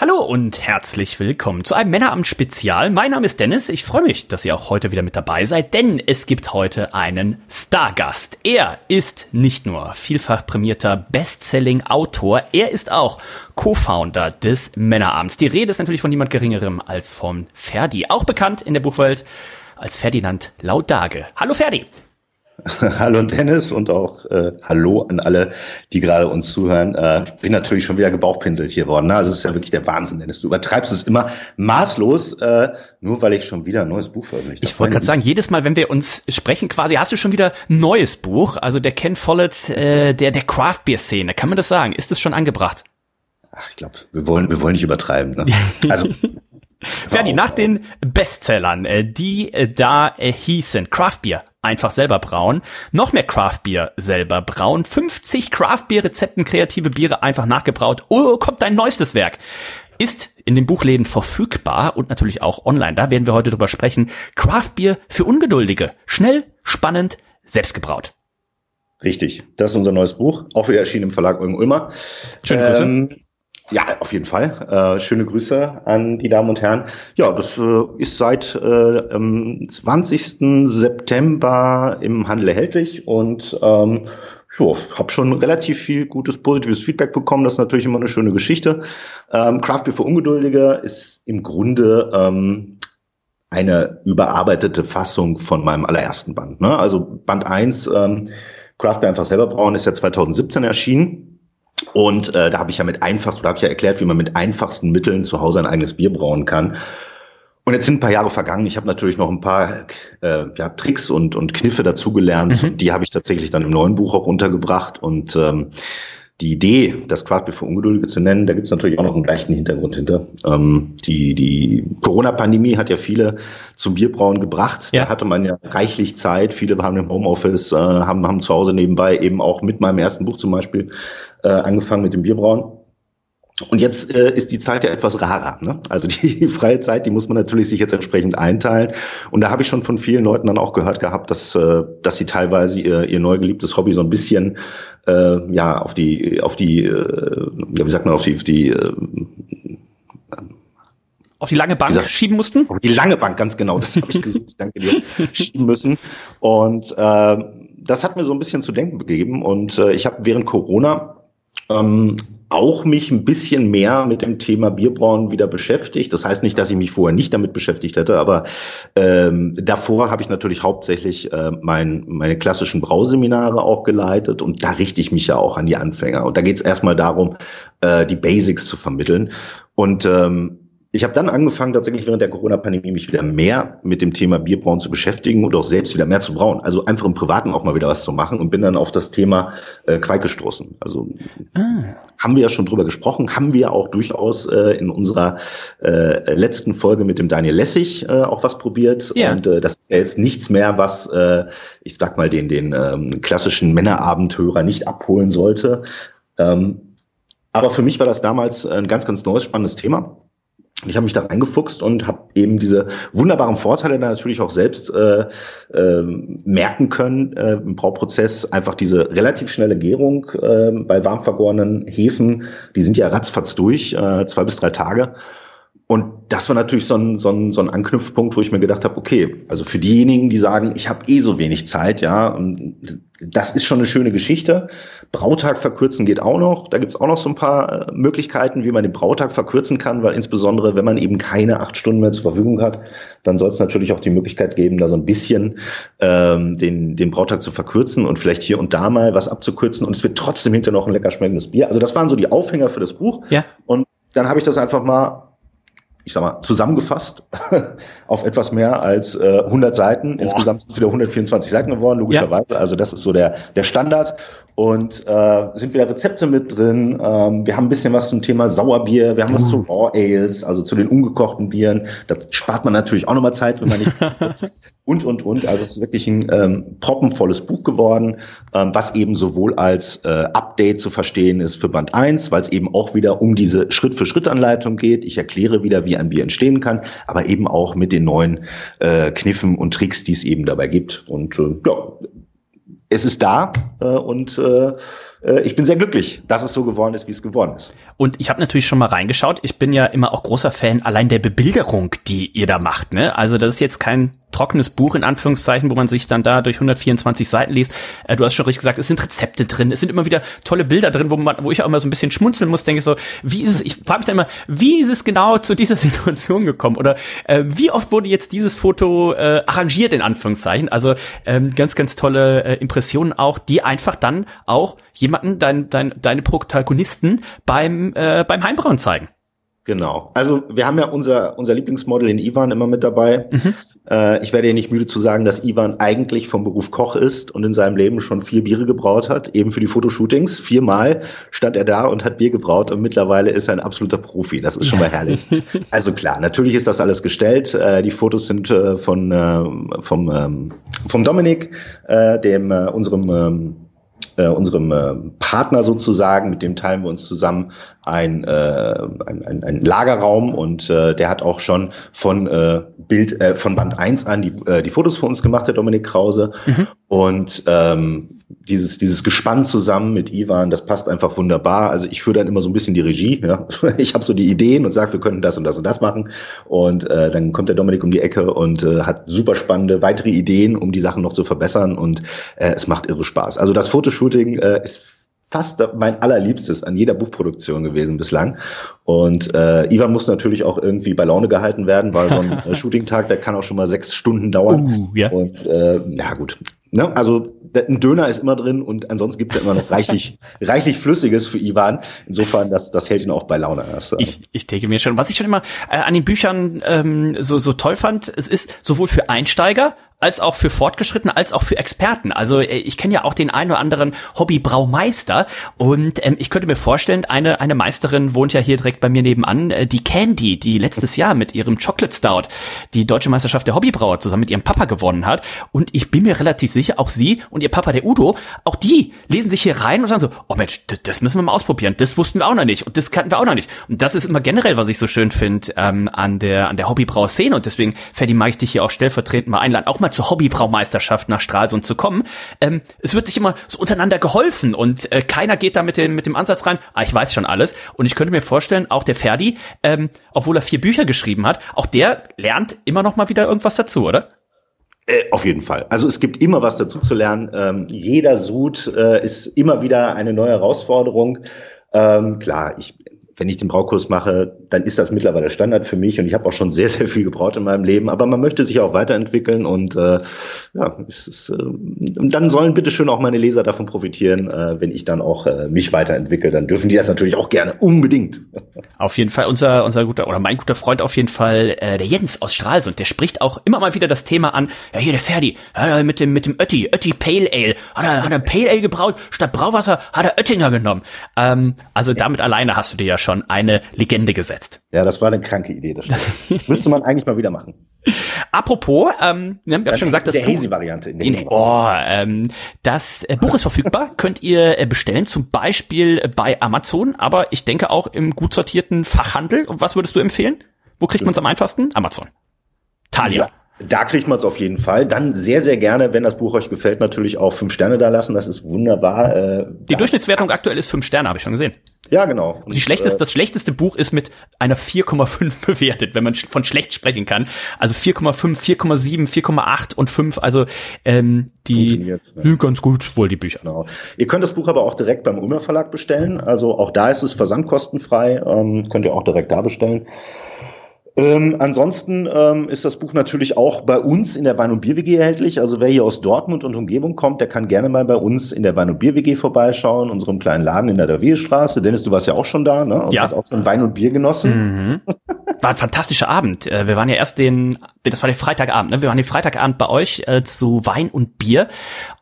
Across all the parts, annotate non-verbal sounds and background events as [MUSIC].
Hallo und herzlich willkommen zu einem Männerabend-Spezial. Mein Name ist Dennis. Ich freue mich, dass ihr auch heute wieder mit dabei seid, denn es gibt heute einen Stargast. Er ist nicht nur vielfach prämierter Bestselling-Autor, er ist auch Co-Founder des Männerabends. Die Rede ist natürlich von niemand Geringerem als von Ferdi, auch bekannt in der Buchwelt als Ferdinand Laudage. Hallo Ferdi. [LAUGHS] Hallo Dennis und auch äh, Hallo an alle, die gerade uns zuhören. Äh, bin natürlich schon wieder gebauchpinselt hier worden. Ne? Also es ist ja wirklich der Wahnsinn, Dennis. Du übertreibst es immer maßlos, äh, nur weil ich schon wieder ein neues Buch veröffentlicht habe. Ich wollte gerade sagen, jedes Mal, wenn wir uns sprechen, quasi hast du schon wieder ein neues Buch. Also der Ken Follett, äh, der der Craft Beer Szene, kann man das sagen? Ist es schon angebracht? Ach, ich glaube, wir wollen, wir wollen nicht übertreiben. Ne? [LAUGHS] Also Ferdi, nach den Bestsellern, äh, die äh, da äh, hießen Craft Beer, einfach selber brauen, noch mehr Craft Beer selber brauen, 50 Craft Beer Rezepten, kreative Biere einfach nachgebraut. Oh, kommt dein neuestes Werk. Ist in den Buchläden verfügbar und natürlich auch online. Da werden wir heute drüber sprechen. Craft Beer für Ungeduldige. Schnell, spannend, selbstgebraut. Richtig. Das ist unser neues Buch. Auch wieder erschienen im Verlag Eugen Ulmer. Schöne Grüße. Ähm, ja, auf jeden Fall. Äh, schöne Grüße an die Damen und Herren. Ja, das äh, ist seit äh, am 20. September im Handel erhältlich und ähm, ja, habe schon relativ viel gutes positives Feedback bekommen. Das ist natürlich immer eine schöne Geschichte. Ähm, Craft Beer für Ungeduldige ist im Grunde ähm, eine überarbeitete Fassung von meinem allerersten Band. Ne? Also Band 1, ähm, Craft Beer einfach selber brauen, ist ja 2017 erschienen. Und äh, da habe ich ja mit einfachsten, oder habe ich ja erklärt, wie man mit einfachsten Mitteln zu Hause ein eigenes Bier brauen kann. Und jetzt sind ein paar Jahre vergangen. Ich habe natürlich noch ein paar äh, ja, Tricks und, und Kniffe dazugelernt. Mhm. Die habe ich tatsächlich dann im neuen Buch auch untergebracht. Und ähm, die Idee, das Craftbeer für Ungeduldige zu nennen, da gibt es natürlich auch noch einen gleichen Hintergrund hinter. Ähm, die die Corona-Pandemie hat ja viele zum Bierbrauen gebracht. Ja. Da hatte man ja reichlich Zeit. Viele waren im Homeoffice, äh, haben, haben zu Hause nebenbei eben auch mit meinem ersten Buch zum Beispiel äh, angefangen mit dem Bierbrauen. Und jetzt äh, ist die Zeit ja etwas rarer. Ne? Also die [LAUGHS] freie Zeit, die muss man natürlich sich jetzt entsprechend einteilen. Und da habe ich schon von vielen Leuten dann auch gehört gehabt, dass, äh, dass sie teilweise ihr, ihr neu geliebtes Hobby so ein bisschen äh, ja auf die auf die äh, ja, wie sagt man auf die auf die äh, auf die lange Bank gesagt, schieben mussten? Auf die lange Bank, ganz genau. Das habe ich gesagt, danke dir. schieben müssen. Und äh, das hat mir so ein bisschen zu denken gegeben. Und äh, ich habe während Corona ähm, auch mich ein bisschen mehr mit dem Thema Bierbrauen wieder beschäftigt. Das heißt nicht, dass ich mich vorher nicht damit beschäftigt hätte, aber ähm, davor habe ich natürlich hauptsächlich äh, mein, meine klassischen Brauseminare auch geleitet und da richte ich mich ja auch an die Anfänger. Und da geht es erstmal darum, äh, die Basics zu vermitteln. Und ähm, ich habe dann angefangen, tatsächlich während der Corona-Pandemie mich wieder mehr mit dem Thema Bierbrauen zu beschäftigen und auch selbst wieder mehr zu brauen. Also einfach im Privaten auch mal wieder was zu machen und bin dann auf das Thema äh, Quake gestoßen. Also ah. haben wir ja schon drüber gesprochen, haben wir auch durchaus äh, in unserer äh, letzten Folge mit dem Daniel Lessig äh, auch was probiert. Ja. Und äh, das ist ja jetzt nichts mehr, was äh, ich sag mal den, den ähm, klassischen Männerabendhörer nicht abholen sollte. Ähm, aber für mich war das damals ein ganz, ganz neues, spannendes Thema ich habe mich da reingefuchst und habe eben diese wunderbaren Vorteile natürlich auch selbst äh, äh, merken können äh, im Brauprozess. Einfach diese relativ schnelle Gärung äh, bei warm vergorenen Hefen, die sind ja ratzfatz durch, äh, zwei bis drei Tage. Das war natürlich so ein, so ein, so ein Anknüpfpunkt, wo ich mir gedacht habe, okay, also für diejenigen, die sagen, ich habe eh so wenig Zeit, ja, das ist schon eine schöne Geschichte. Brautag verkürzen geht auch noch. Da gibt's auch noch so ein paar äh, Möglichkeiten, wie man den Brautag verkürzen kann, weil insbesondere, wenn man eben keine acht Stunden mehr zur Verfügung hat, dann soll es natürlich auch die Möglichkeit geben, da so ein bisschen ähm, den, den Brautag zu verkürzen und vielleicht hier und da mal was abzukürzen. Und es wird trotzdem hinterher noch ein lecker schmeckendes Bier. Also das waren so die Aufhänger für das Buch. Ja. Und dann habe ich das einfach mal ich sag mal, zusammengefasst [LAUGHS] auf etwas mehr als äh, 100 Seiten. Boah. Insgesamt sind es wieder 124 Seiten geworden, logischerweise. Ja. Also das ist so der, der Standard. Und äh, sind wieder Rezepte mit drin. Ähm, wir haben ein bisschen was zum Thema Sauerbier. Wir haben was zu Raw Ales, also zu den ungekochten Bieren. Da spart man natürlich auch nochmal Zeit, wenn man nicht [LAUGHS] und, und, und. Also es ist wirklich ein ähm, proppenvolles Buch geworden, ähm, was eben sowohl als äh, Update zu verstehen ist für Band 1, weil es eben auch wieder um diese Schritt-für-Schritt-Anleitung geht. Ich erkläre wieder, wie ein Bier entstehen kann, aber eben auch mit den neuen äh, Kniffen und Tricks, die es eben dabei gibt. Und äh, ja, es ist da äh, und äh, äh, ich bin sehr glücklich, dass es so geworden ist, wie es geworden ist. Und ich habe natürlich schon mal reingeschaut. Ich bin ja immer auch großer Fan allein der Bebilderung, die ihr da macht. Ne? Also das ist jetzt kein trockenes Buch in Anführungszeichen, wo man sich dann da durch 124 Seiten liest. Äh, du hast schon richtig gesagt, es sind Rezepte drin, es sind immer wieder tolle Bilder drin, wo man, wo ich auch immer so ein bisschen schmunzeln muss, denke ich so, wie ist es, ich frage mich dann immer, wie ist es genau zu dieser [LAUGHS] Situation gekommen? Oder äh, wie oft wurde jetzt dieses Foto äh, arrangiert in Anführungszeichen? Also ähm, ganz, ganz tolle äh, Impressionen auch, die einfach dann auch jemanden, dein, dein, deine Protagonisten beim, äh, beim Heimbrauen zeigen. Genau. Also wir haben ja unser, unser Lieblingsmodel in Ivan immer mit dabei. Mhm. Äh, ich werde ja nicht müde zu sagen, dass Ivan eigentlich vom Beruf Koch ist und in seinem Leben schon vier Biere gebraut hat, eben für die Fotoshootings. Viermal stand er da und hat Bier gebraut und mittlerweile ist er ein absoluter Profi. Das ist schon mal herrlich. [LAUGHS] also klar, natürlich ist das alles gestellt. Äh, die Fotos sind äh, von, äh, vom, ähm, vom Dominik, äh, dem äh, unserem ähm, äh, unserem äh, Partner sozusagen, mit dem teilen wir uns zusammen ein, äh, ein, ein, ein Lagerraum und äh, der hat auch schon von äh, Bild äh, von Band 1 an die, äh, die Fotos für uns gemacht, der Dominik Krause. Mhm. Und ähm, dieses, dieses Gespann zusammen mit Ivan, das passt einfach wunderbar. Also ich führe dann immer so ein bisschen die Regie. Ja? [LAUGHS] Ich habe so die Ideen und sage, wir könnten das und das und das machen. Und äh, dann kommt der Dominik um die Ecke und äh, hat super spannende weitere Ideen, um die Sachen noch zu verbessern. Und äh, es macht irre Spaß. Also das Fotoshooting äh, ist fast mein allerliebstes an jeder Buchproduktion gewesen bislang. Und äh, Ivan muss natürlich auch irgendwie bei Laune gehalten werden, weil so ein äh, [LAUGHS] Shooting-Tag, der kann auch schon mal sechs Stunden dauern. Uh, ja. Und äh, ja gut, ne? also ein Döner ist immer drin und ansonsten gibt's ja immer noch reichlich, [LAUGHS] reichlich Flüssiges für Ivan. Insofern, das, das hält ihn auch bei Laune. Das, ich, ich denke mir schon, was ich schon immer äh, an den Büchern ähm, so, so toll fand, es ist sowohl für Einsteiger als auch für Fortgeschrittene, als auch für Experten. Also äh, ich kenne ja auch den einen oder anderen Hobbybraumeister und ähm, ich könnte mir vorstellen, eine, eine Meisterin wohnt ja hier direkt bei mir nebenan, äh, die Candy, die letztes Jahr mit ihrem Chocolate Stout die deutsche Meisterschaft der Hobbybrauer zusammen mit ihrem Papa gewonnen hat. Und ich bin mir relativ sicher, auch sie und ihr Papa, der Udo, auch die lesen sich hier rein und sagen so, oh Mensch, das müssen wir mal ausprobieren. Das wussten wir auch noch nicht und das kannten wir auch noch nicht. Und das ist immer generell, was ich so schön finde ähm, an der, an der Hobbybrauer-Szene. Und deswegen, Ferdi, mag ich dich hier auch stellvertretend mal einladen, auch mal mal zur Hobbybraumeisterschaft nach Stralsund zu kommen. Ähm, es wird sich immer so untereinander geholfen und äh, keiner geht da mit dem, mit dem Ansatz rein, ah, ich weiß schon alles. Und ich könnte mir vorstellen, auch der Ferdi, ähm, obwohl er vier Bücher geschrieben hat, auch der lernt immer noch mal wieder irgendwas dazu, oder? Äh, auf jeden Fall. Also es gibt immer was dazu zu lernen. Ähm, jeder Sud äh, ist immer wieder eine neue Herausforderung. Ähm, klar, ich wenn ich den Braukurs mache, dann ist das mittlerweile Standard für mich und ich habe auch schon sehr, [LAUGHS] sehr viel gebraut in meinem Leben. Aber man möchte sich auch weiterentwickeln und äh, ja, ist, äh, dann sollen bitte schön auch meine Leser davon profitieren, äh, wenn ich dann auch äh, mich weiterentwickle. Dann dürfen die das natürlich auch gerne unbedingt. [LAUGHS] Auf jeden Fall unser unser guter oder mein guter Freund auf jeden Fall äh, der Jens aus Stralsund, der spricht auch immer mal wieder das Thema an. Ja hier der Ferdi, ja, mit dem mit dem Ötti, Ötti Pale Ale, hat er hat er Pale Ale gebraut statt Brauwasser hat er Oettinger genommen. Ähm, also damit alleine hast du dir ja schon schon eine Legende gesetzt. Ja, das war eine kranke Idee. Das [LAUGHS] Müsste man eigentlich mal wieder machen. Apropos, ähm, wir haben ja schon gesagt, das Buch, Variante. In der oh, ähm, das äh, Buch ist verfügbar, [LAUGHS] könnt ihr äh, bestellen, zum Beispiel bei Amazon, aber ich denke auch im gut sortierten Fachhandel. Und was würdest du empfehlen? Wo kriegt man es am einfachsten? Amazon. Thalia. Ja. Da kriegt man es auf jeden Fall. Dann sehr, sehr gerne, wenn das Buch euch gefällt, natürlich auch fünf Sterne da lassen. Das ist wunderbar. Äh, Die Durchschnittswertung aktuell ist fünf Sterne, habe ich schon gesehen. Ja, genau. Und die schlechteste, äh, das schlechteste Buch ist mit einer 4,5 [LAUGHS] bewertet, wenn man von schlecht sprechen kann. Also 4,5, 4,7, 4,8 und 5. Also ähm, die ja. ganz gut wohl die Bücher. Genau. Ihr könnt das Buch aber auch direkt beim Ulmer Verlag bestellen. Also auch da ist es versandkostenfrei. Ähm, könnt ihr auch direkt da bestellen. Ähm, ansonsten ähm, ist das Buch natürlich auch bei uns in der Wein- und Bier-WG erhältlich. Also wer hier aus Dortmund und Umgebung kommt, der kann gerne mal bei uns in der Wein- und Bier-WG vorbeischauen, unserem kleinen Laden in der Davierstraße. Dennis, du warst ja auch schon da, ne? Und ja. hast auch so ein Wein- und Bier genossen. Mhm. War ein fantastischer Abend. Äh, wir waren ja erst den, das war der Freitagabend, ne? Wir waren den Freitagabend bei euch äh, zu Wein und Bier.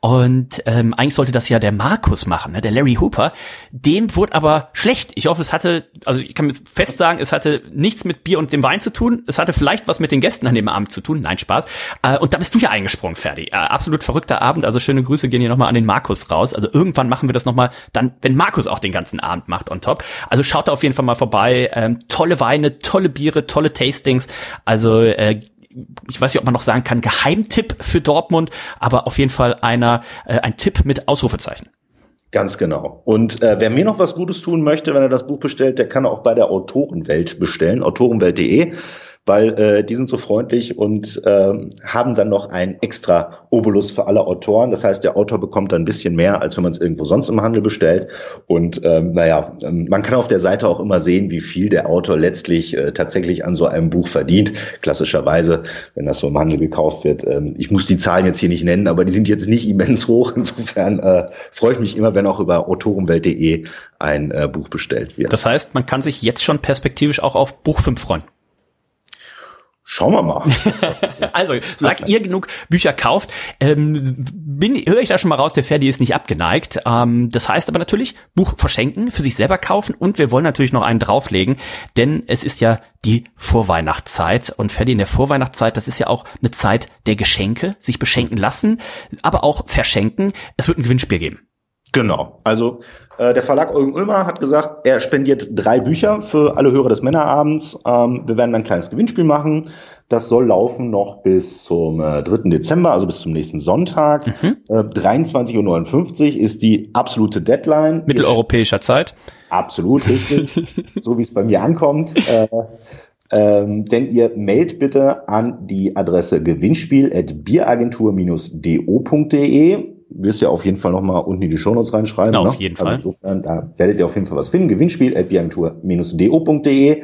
Und ähm, eigentlich sollte das ja der Markus machen, ne? der Larry Hooper. Dem wurde aber schlecht. Ich hoffe, es hatte, also ich kann fest sagen, es hatte nichts mit Bier und dem Wein zu tun. Es hatte vielleicht was mit den Gästen an dem Abend zu tun. Nein, Spaß. Äh, und da bist du ja eingesprungen, Ferdi. Äh, absolut verrückter Abend. Also schöne Grüße gehen hier nochmal an den Markus raus. Also irgendwann machen wir das nochmal, dann, wenn Markus auch den ganzen Abend macht on top. Also schaut da auf jeden Fall mal vorbei. Ähm, tolle Weine, tolle Biere, tolle Tastings. Also äh, ich weiß nicht, ob man noch sagen kann, Geheimtipp für Dortmund, aber auf jeden Fall einer, äh, ein Tipp mit Ausrufezeichen. Ganz genau. Und äh, wer mir noch was Gutes tun möchte, wenn er das Buch bestellt, der kann auch bei der Autorenwelt bestellen, autorenwelt.de weil äh, die sind so freundlich und äh, haben dann noch ein extra Obolus für alle Autoren. Das heißt, der Autor bekommt dann ein bisschen mehr, als wenn man es irgendwo sonst im Handel bestellt. Und ähm, naja, ähm, man kann auf der Seite auch immer sehen, wie viel der Autor letztlich äh, tatsächlich an so einem Buch verdient. Klassischerweise, wenn das so im Handel gekauft wird. Ähm, ich muss die Zahlen jetzt hier nicht nennen, aber die sind jetzt nicht immens [LAUGHS] hoch. Insofern äh, freue ich mich immer, wenn auch über autorenwelt.de ein äh, Buch bestellt wird. Das heißt, man kann sich jetzt schon perspektivisch auch auf Buch 5 freuen. Schauen wir mal. [LAUGHS] also, solange ihr genug Bücher kauft, ähm, bin, höre ich da schon mal raus, der Ferdi ist nicht abgeneigt. Ähm, das heißt aber natürlich, Buch verschenken, für sich selber kaufen und wir wollen natürlich noch einen drauflegen, denn es ist ja die Vorweihnachtszeit und Ferdi in der Vorweihnachtszeit, das ist ja auch eine Zeit der Geschenke, sich beschenken lassen, aber auch verschenken. Es wird ein Gewinnspiel geben. Genau. Also äh, der Verlag Eugen Ulmer hat gesagt, er spendiert drei Bücher für alle Hörer des Männerabends. Ähm, wir werden ein kleines Gewinnspiel machen. Das soll laufen noch bis zum äh, 3. Dezember, also bis zum nächsten Sonntag. Mhm. Äh, 23.59 Uhr ist die absolute Deadline. Mitteleuropäischer Zeit. Absolut richtig. [LAUGHS] so wie es bei mir ankommt. Äh, ähm, denn ihr mailt bitte an die Adresse gewinnspiel.bieragentur-do.de wirst ja auf jeden Fall nochmal unten in die Shownotes reinschreiben. Na, auf ne? jeden also Fall. Insofern, da werdet ihr auf jeden Fall was finden. Gewinnspiel at dode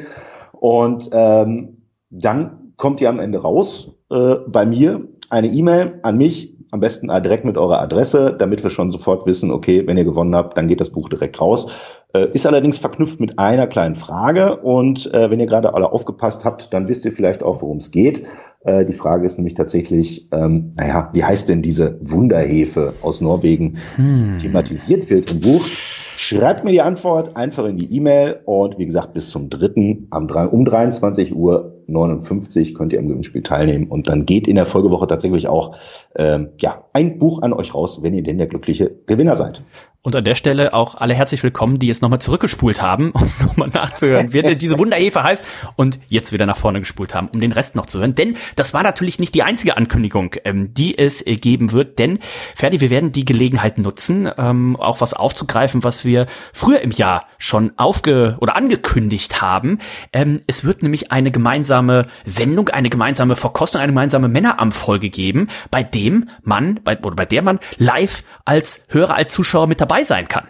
und ähm, dann kommt ihr am Ende raus äh, bei mir eine E-Mail an mich, am besten direkt mit eurer Adresse, damit wir schon sofort wissen, okay, wenn ihr gewonnen habt, dann geht das Buch direkt raus. Äh, ist allerdings verknüpft mit einer kleinen Frage und äh, wenn ihr gerade alle aufgepasst habt, dann wisst ihr vielleicht auch, worum es geht. Äh, die Frage ist nämlich tatsächlich, ähm, naja, wie heißt denn diese Wunderhefe aus Norwegen hm. thematisiert wird im Buch? Schreibt mir die Antwort einfach in die E-Mail und wie gesagt, bis zum dritten um 23 Uhr 59 könnt ihr im Gewinnspiel teilnehmen und dann geht in der Folgewoche tatsächlich auch ähm, ja ein Buch an euch raus, wenn ihr denn der glückliche Gewinner seid. Und an der Stelle auch alle herzlich willkommen, die jetzt nochmal zurückgespult haben, [LAUGHS] um nochmal nachzuhören, wer denn diese Wunderhefe heißt und jetzt wieder nach vorne gespult haben, um den Rest noch zu hören. Denn das war natürlich nicht die einzige Ankündigung, ähm, die es äh, geben wird. Denn, Ferdi, wir werden die Gelegenheit nutzen, ähm, auch was aufzugreifen, was wir früher im Jahr schon aufge- oder angekündigt haben. Ähm, es wird nämlich eine gemeinsame Sendung, eine gemeinsame Verkostung, eine gemeinsame Männeramtfolge geben, bei dem man, bei, oder bei der man live als Hörer, als Zuschauer mit dabei dabei sein kann.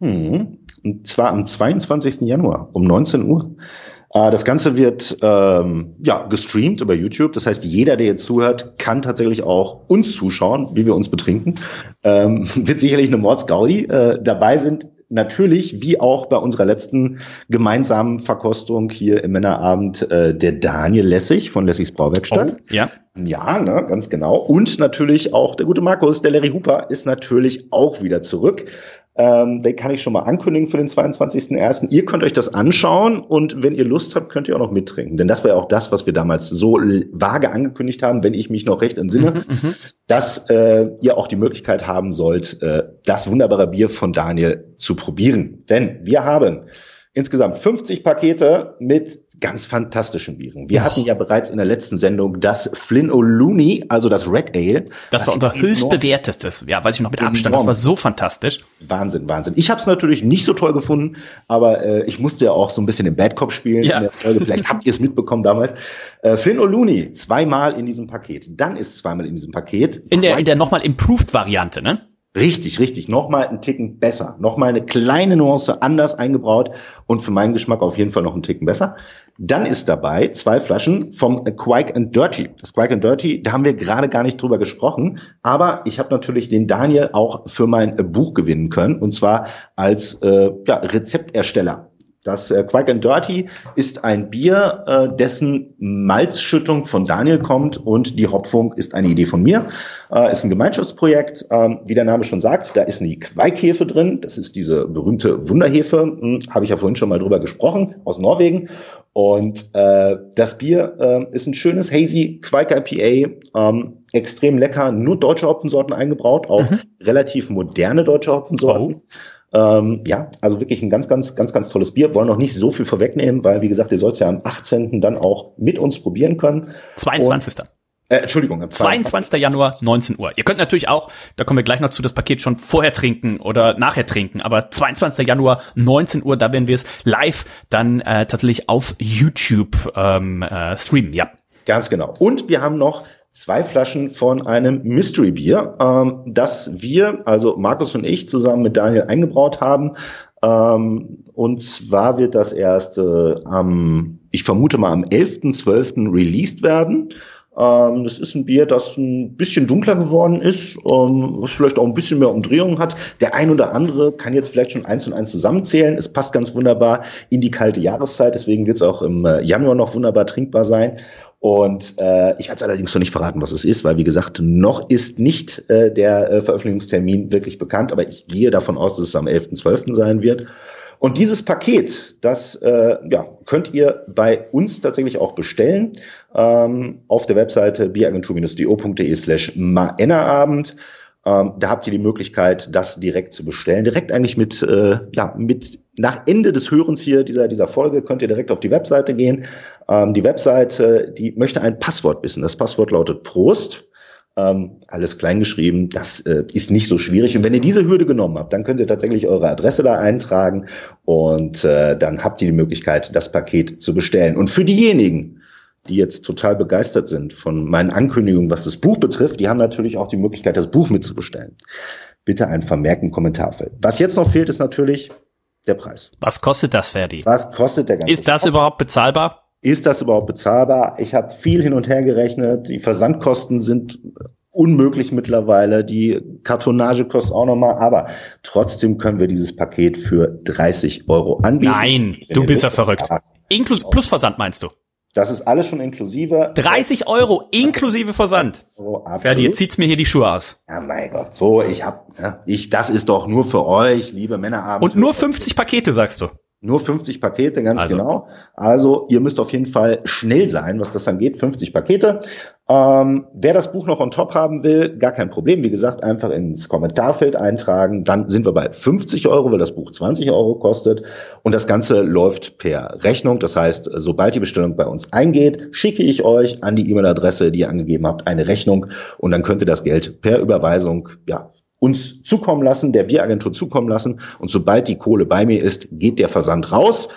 Hm. Und zwar am 22. Januar um 19 Uhr. Äh, das Ganze wird ähm, ja gestreamt über YouTube. Das heißt, jeder, der jetzt zuhört, kann tatsächlich auch uns zuschauen, wie wir uns betrinken. Ähm, [LAUGHS] wird sicherlich eine Mordsgaudi. Äh, dabei sind natürlich, wie auch bei unserer letzten gemeinsamen Verkostung hier im Männerabend, äh, der Daniel Lessig von Lessigs Brauwerkstatt. Oh, ja. Ja, ne, ganz genau. Und natürlich auch der gute Markus, der Larry Hooper, ist natürlich auch wieder zurück. Ähm, den kann ich schon mal ankündigen für den 22.01. Ihr könnt euch das anschauen und wenn ihr Lust habt, könnt ihr auch noch mittrinken. Denn das war ja auch das, was wir damals so vage angekündigt haben, wenn ich mich noch recht entsinne, mhm, mhm, dass äh, ihr auch die Möglichkeit haben sollt, äh, das wunderbare Bier von Daniel zu probieren. Denn wir haben insgesamt 50 Pakete mit ganz fantastischen Bieren. Wir oh. hatten ja bereits in der letzten Sendung das Flynn O'Looney, also das Red Ale. Das war unser höchst bewertestes, ja, weiß ich noch mit Abstand, das war so fantastisch. Wahnsinn, Wahnsinn. Ich habe es natürlich nicht so toll gefunden, aber äh, ich musste ja auch so ein bisschen den Bad Cop spielen ja. in der Folge. Vielleicht habt ihr es mitbekommen damals. Äh, Flynn O'Looney, zweimal in diesem Paket. Dann ist zweimal in diesem Paket. In der, in der nochmal Improved Variante, ne? Richtig, richtig. Nochmal einen Ticken besser. Nochmal eine kleine Nuance anders eingebraut und für meinen Geschmack auf jeden Fall noch einen Ticken besser. Dann ist dabei zwei Flaschen vom Quake and Dirty. Das Quake and Dirty, da haben wir gerade gar nicht drüber gesprochen, aber ich habe natürlich den Daniel auch für mein Buch gewinnen können und zwar als äh, ja, Rezeptersteller Das äh, Quake and Dirty ist ein Bier, äh, dessen Malzschüttung von Daniel kommt und die Hopfung ist eine Idee von mir. Äh, ist ein Gemeinschaftsprojekt. Ähm, wie der Name schon sagt, da ist eine Quaikhefe drin. Das ist diese berühmte Wunderhefe. Hm, Habe ich ja vorhin schon mal drüber gesprochen, aus Norwegen. Und äh, das Bier äh, ist ein schönes Hazy Quake IPA, ähm, extrem lecker, nur deutsche Hopfensorten eingebraut, auch mhm. relativ moderne deutsche Hopfensorten. Oh. Ähm, ja, also wirklich ein ganz, ganz, ganz, ganz tolles Bier. Wollen noch nicht so viel vorwegnehmen, weil, wie gesagt, ihr sollt es ja am 18. dann auch mit uns probieren können. 22. Und, äh, Entschuldigung, am 22. 22. Januar, 19 Uhr. Ihr könnt natürlich auch, da kommen wir gleich noch zu, das Paket schon vorher trinken oder nachher trinken, aber 22. Januar, 19 Uhr, da werden wir es live dann äh, tatsächlich auf YouTube ähm, äh, streamen, ja. Ganz genau. Und wir haben noch zwei Flaschen von einem Mystery Bier, ähm, das wir, also Markus und ich, zusammen mit Daniel eingebraut haben. Ähm, und zwar wird das erst äh, am, ich vermute mal am 11.12. released werden. Ähm, das ist ein Bier, das ein bisschen dunkler geworden ist, ähm, was vielleicht auch ein bisschen mehr Umdrehungen hat. Der ein oder andere kann jetzt vielleicht schon eins und eins zusammenzählen. Es passt ganz wunderbar in die kalte Jahreszeit, deswegen wird es auch im äh, Januar noch wunderbar trinkbar sein. Und äh, ich werde allerdings noch nicht verraten, was es ist, weil wie gesagt, noch ist nicht äh, der äh, Veröffentlichungstermin wirklich bekannt, aber ich gehe davon aus, dass es am 11.12. sein wird. Und dieses Paket, das äh, ja, könnt ihr bei uns tatsächlich auch bestellen ähm, auf der Webseite bieragentur-do.de slash maennerabend. Ähm, da habt ihr die Möglichkeit, das direkt zu bestellen. Direkt eigentlich mit, äh, ja, mit nach Ende des Hörens hier dieser, dieser Folge könnt ihr direkt auf die Webseite gehen. Ähm, die Webseite, die möchte ein Passwort wissen. Das Passwort lautet Prost. Ähm, alles kleingeschrieben, das äh, ist nicht so schwierig. Und wenn ihr diese Hürde genommen habt, dann könnt ihr tatsächlich eure Adresse da eintragen und äh, dann habt ihr die Möglichkeit, das Paket zu bestellen. Und für diejenigen, die jetzt total begeistert sind von meinen Ankündigungen, was das Buch betrifft, die haben natürlich auch die Möglichkeit, das Buch mitzubestellen. Bitte ein Vermerk im Kommentarfeld. Was jetzt noch fehlt, ist natürlich der Preis. Was kostet das, Ferdi? Was kostet der ganze Ist das Preis? überhaupt bezahlbar? Ist das überhaupt bezahlbar? Ich habe viel hin und her gerechnet. Die Versandkosten sind unmöglich mittlerweile. Die Kartonage kostet auch nochmal, aber trotzdem können wir dieses Paket für 30 Euro anbieten. Nein, du bist ja verrückt. Inklus plus Versand meinst du? Das ist alles schon inklusive. 30 Euro inklusive Versand. Oh, Ferdi, jetzt zieht's mir hier die Schuhe aus. Ja, mein Gott. So, ich hab, ich, das ist doch nur für euch, liebe Männerabend. Und nur 50 Pakete, sagst du? Nur 50 Pakete, ganz also. genau. Also ihr müsst auf jeden Fall schnell sein, was das angeht. 50 Pakete. Ähm, wer das Buch noch on top haben will, gar kein Problem. Wie gesagt, einfach ins Kommentarfeld eintragen. Dann sind wir bei 50 Euro, weil das Buch 20 Euro kostet. Und das Ganze läuft per Rechnung. Das heißt, sobald die Bestellung bei uns eingeht, schicke ich euch an die E-Mail-Adresse, die ihr angegeben habt, eine Rechnung. Und dann könnt ihr das Geld per Überweisung ja, uns zukommen lassen, der Bieragentur zukommen lassen. Und sobald die Kohle bei mir ist, geht der Versand raus.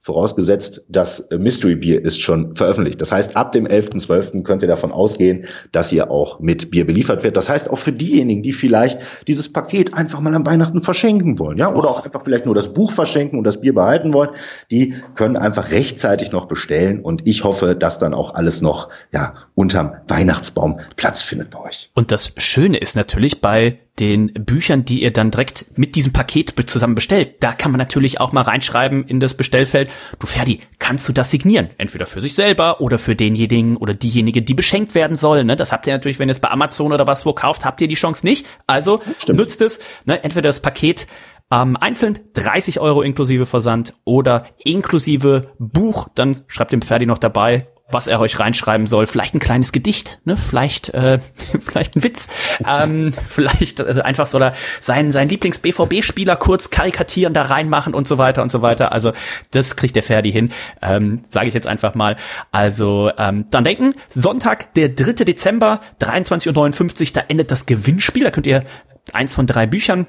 Vorausgesetzt, das Mystery Bier ist schon veröffentlicht. Das heißt, ab dem 11.12. könnt ihr davon ausgehen, dass ihr auch mit Bier beliefert wird. Das heißt, auch für diejenigen, die vielleicht dieses Paket einfach mal an Weihnachten verschenken wollen, ja, oder auch einfach vielleicht nur das Buch verschenken und das Bier behalten wollen, die können einfach rechtzeitig noch bestellen. Und ich hoffe, dass dann auch alles noch, ja, unterm Weihnachtsbaum Platz findet bei euch. Und das Schöne ist natürlich bei den Büchern, die ihr dann direkt mit diesem Paket zusammen bestellt, da kann man natürlich auch mal reinschreiben in das Bestellfeld, du Ferdi, kannst du das signieren? Entweder für sich selber oder für denjenigen oder diejenige, die beschenkt werden soll. Ne? Das habt ihr natürlich, wenn ihr es bei Amazon oder was wo kauft, habt ihr die Chance nicht. Also Stimmt. nutzt es. Ne? Entweder das Paket ähm, einzeln 30 Euro inklusive Versand oder inklusive Buch, dann schreibt dem Ferdi noch dabei was er euch reinschreiben soll. Vielleicht ein kleines Gedicht, ne? Vielleicht, äh, [LAUGHS] vielleicht ein Witz. Ähm, vielleicht äh, einfach soll er seinen, seinen Lieblings-BVB-Spieler kurz karikatieren, da reinmachen und so weiter und so weiter. Also das kriegt der Ferdi hin, ähm, sage ich jetzt einfach mal. Also ähm, dann denken, Sonntag, der 3. Dezember, 23.59 Uhr, da endet das Gewinnspiel. Da könnt ihr eins von drei Büchern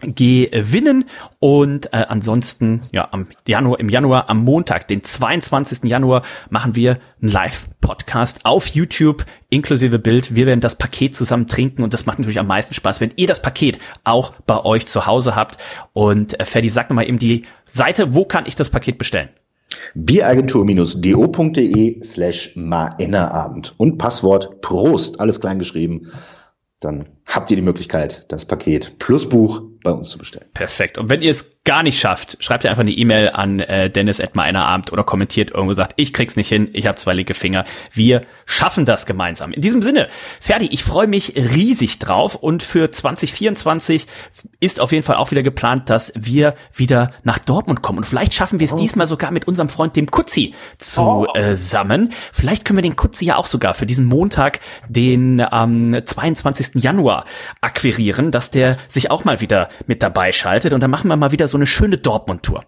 gewinnen. Und äh, ansonsten ja am Januar im Januar am Montag den 22. Januar machen wir einen Live Podcast auf YouTube inklusive Bild. Wir werden das Paket zusammen trinken und das macht natürlich am meisten Spaß wenn ihr das Paket auch bei euch zu Hause habt. Und äh, Ferdi sag nochmal eben die Seite. Wo kann ich das Paket bestellen? Bieragentur-do.de slash Maennerabend und Passwort Prost alles klein geschrieben dann habt ihr die Möglichkeit, das Paket plus Buch bei uns zu bestellen. Perfekt. Und wenn ihr es gar nicht schafft, schreibt ihr einfach eine E-Mail an äh, Dennis at Abend oder kommentiert irgendwo sagt, ich krieg's nicht hin, ich habe zwei linke Finger. Wir schaffen das gemeinsam. In diesem Sinne, Ferdi, ich freue mich riesig drauf und für 2024 ist auf jeden Fall auch wieder geplant, dass wir wieder nach Dortmund kommen und vielleicht schaffen wir es oh. diesmal sogar mit unserem Freund dem Kutzi zusammen. Oh. Vielleicht können wir den Kutzi ja auch sogar für diesen Montag, den ähm, 22. Januar akquirieren, dass der sich auch mal wieder mit dabei schaltet. Und dann machen wir mal wieder so eine schöne Dortmund-Tour.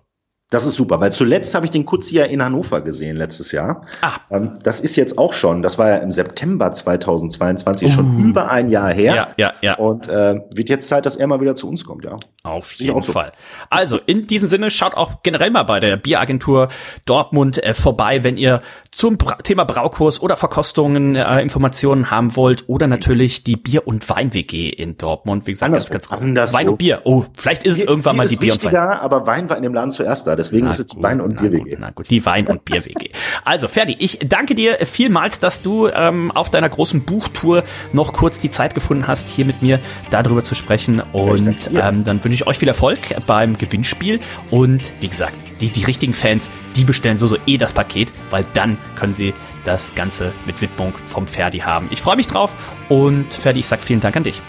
Das ist super, weil zuletzt habe ich den Kutzi ja in Hannover gesehen letztes Jahr. Ah. Ähm, das ist jetzt auch schon, das war ja im September 2022, uh. schon über ein Jahr her. Ja, ja, ja. Und äh, wird jetzt Zeit, dass er mal wieder zu uns kommt, ja. Auf jeden Fall. So. Also in diesem Sinne schaut auch generell mal bei der Bieragentur Dortmund äh, vorbei, wenn ihr zum Bra Thema Braukurs oder Verkostungen äh, Informationen haben wollt oder natürlich die Bier- und Wein-WG in Dortmund. Wie gesagt, anders ganz, ganz groß. Wein und Bier. Oh, vielleicht ist es irgendwann mal die Bier und Wein. aber Wein war in dem Laden zuerst da. Deswegen na ist es die Wein- und Bier-WG. Na gut, die Wein- und Bier-WG. Also, Ferdi, ich danke dir vielmals, dass du ähm, auf deiner großen Buchtour noch kurz die Zeit gefunden hast, hier mit mir darüber zu sprechen. Und ähm, dann wünsche ich euch viel Erfolg beim Gewinnspiel. Und wie gesagt, die, die richtigen Fans, die bestellen so, so eh das Paket, weil dann können sie das Ganze mit Widmung vom Ferdi haben. Ich freue mich drauf und Ferdi, ich sage vielen Dank an dich.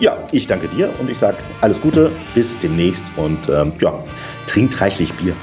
Ja, ich danke dir und ich sage alles Gute, bis demnächst und ähm, ja, trinkt reichlich Bier.